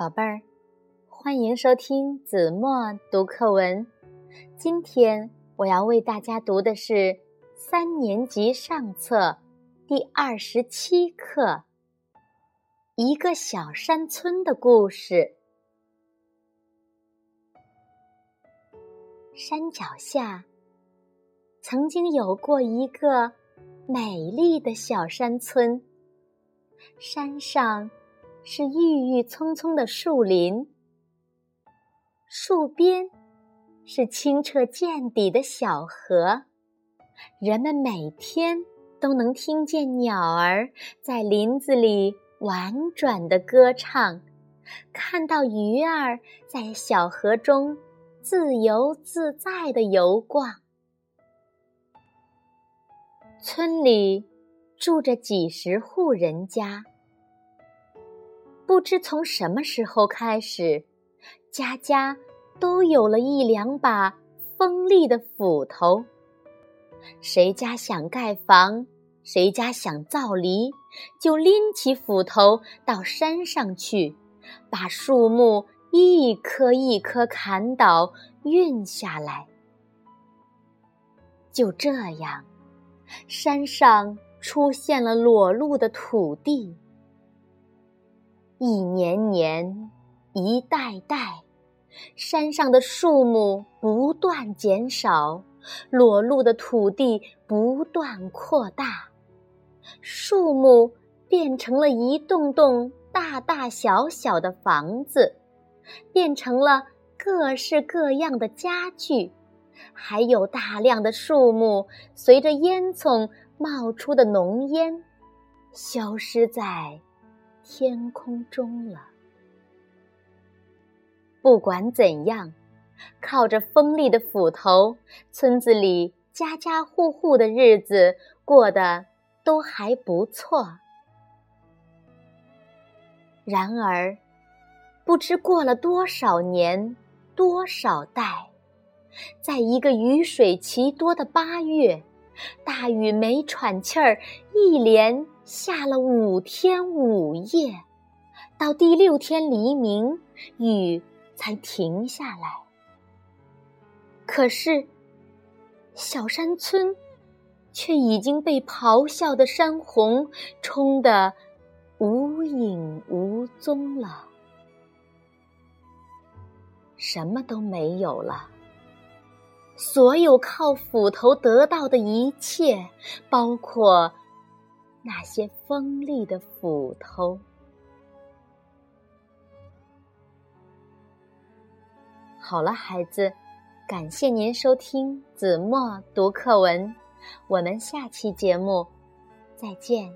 宝贝儿，欢迎收听子墨读课文。今天我要为大家读的是三年级上册第二十七课《一个小山村的故事》。山脚下曾经有过一个美丽的小山村，山上。是郁郁葱葱的树林，树边是清澈见底的小河，人们每天都能听见鸟儿在林子里婉转的歌唱，看到鱼儿在小河中自由自在的游逛。村里住着几十户人家。不知从什么时候开始，家家都有了一两把锋利的斧头。谁家想盖房，谁家想造犁，就拎起斧头到山上去，把树木一棵一棵砍倒，运下来。就这样，山上出现了裸露的土地。一年年，一代代，山上的树木不断减少，裸露的土地不断扩大，树木变成了一栋栋大大小小的房子，变成了各式各样的家具，还有大量的树木随着烟囱冒出的浓烟，消失在。天空中了。不管怎样，靠着锋利的斧头，村子里家家户户的日子过得都还不错。然而，不知过了多少年、多少代，在一个雨水奇多的八月，大雨没喘气儿，一连。下了五天五夜，到第六天黎明，雨才停下来。可是，小山村却已经被咆哮的山洪冲得无影无踪了，什么都没有了。所有靠斧头得到的一切，包括。那些锋利的斧头。好了，孩子，感谢您收听子墨读课文，我们下期节目再见。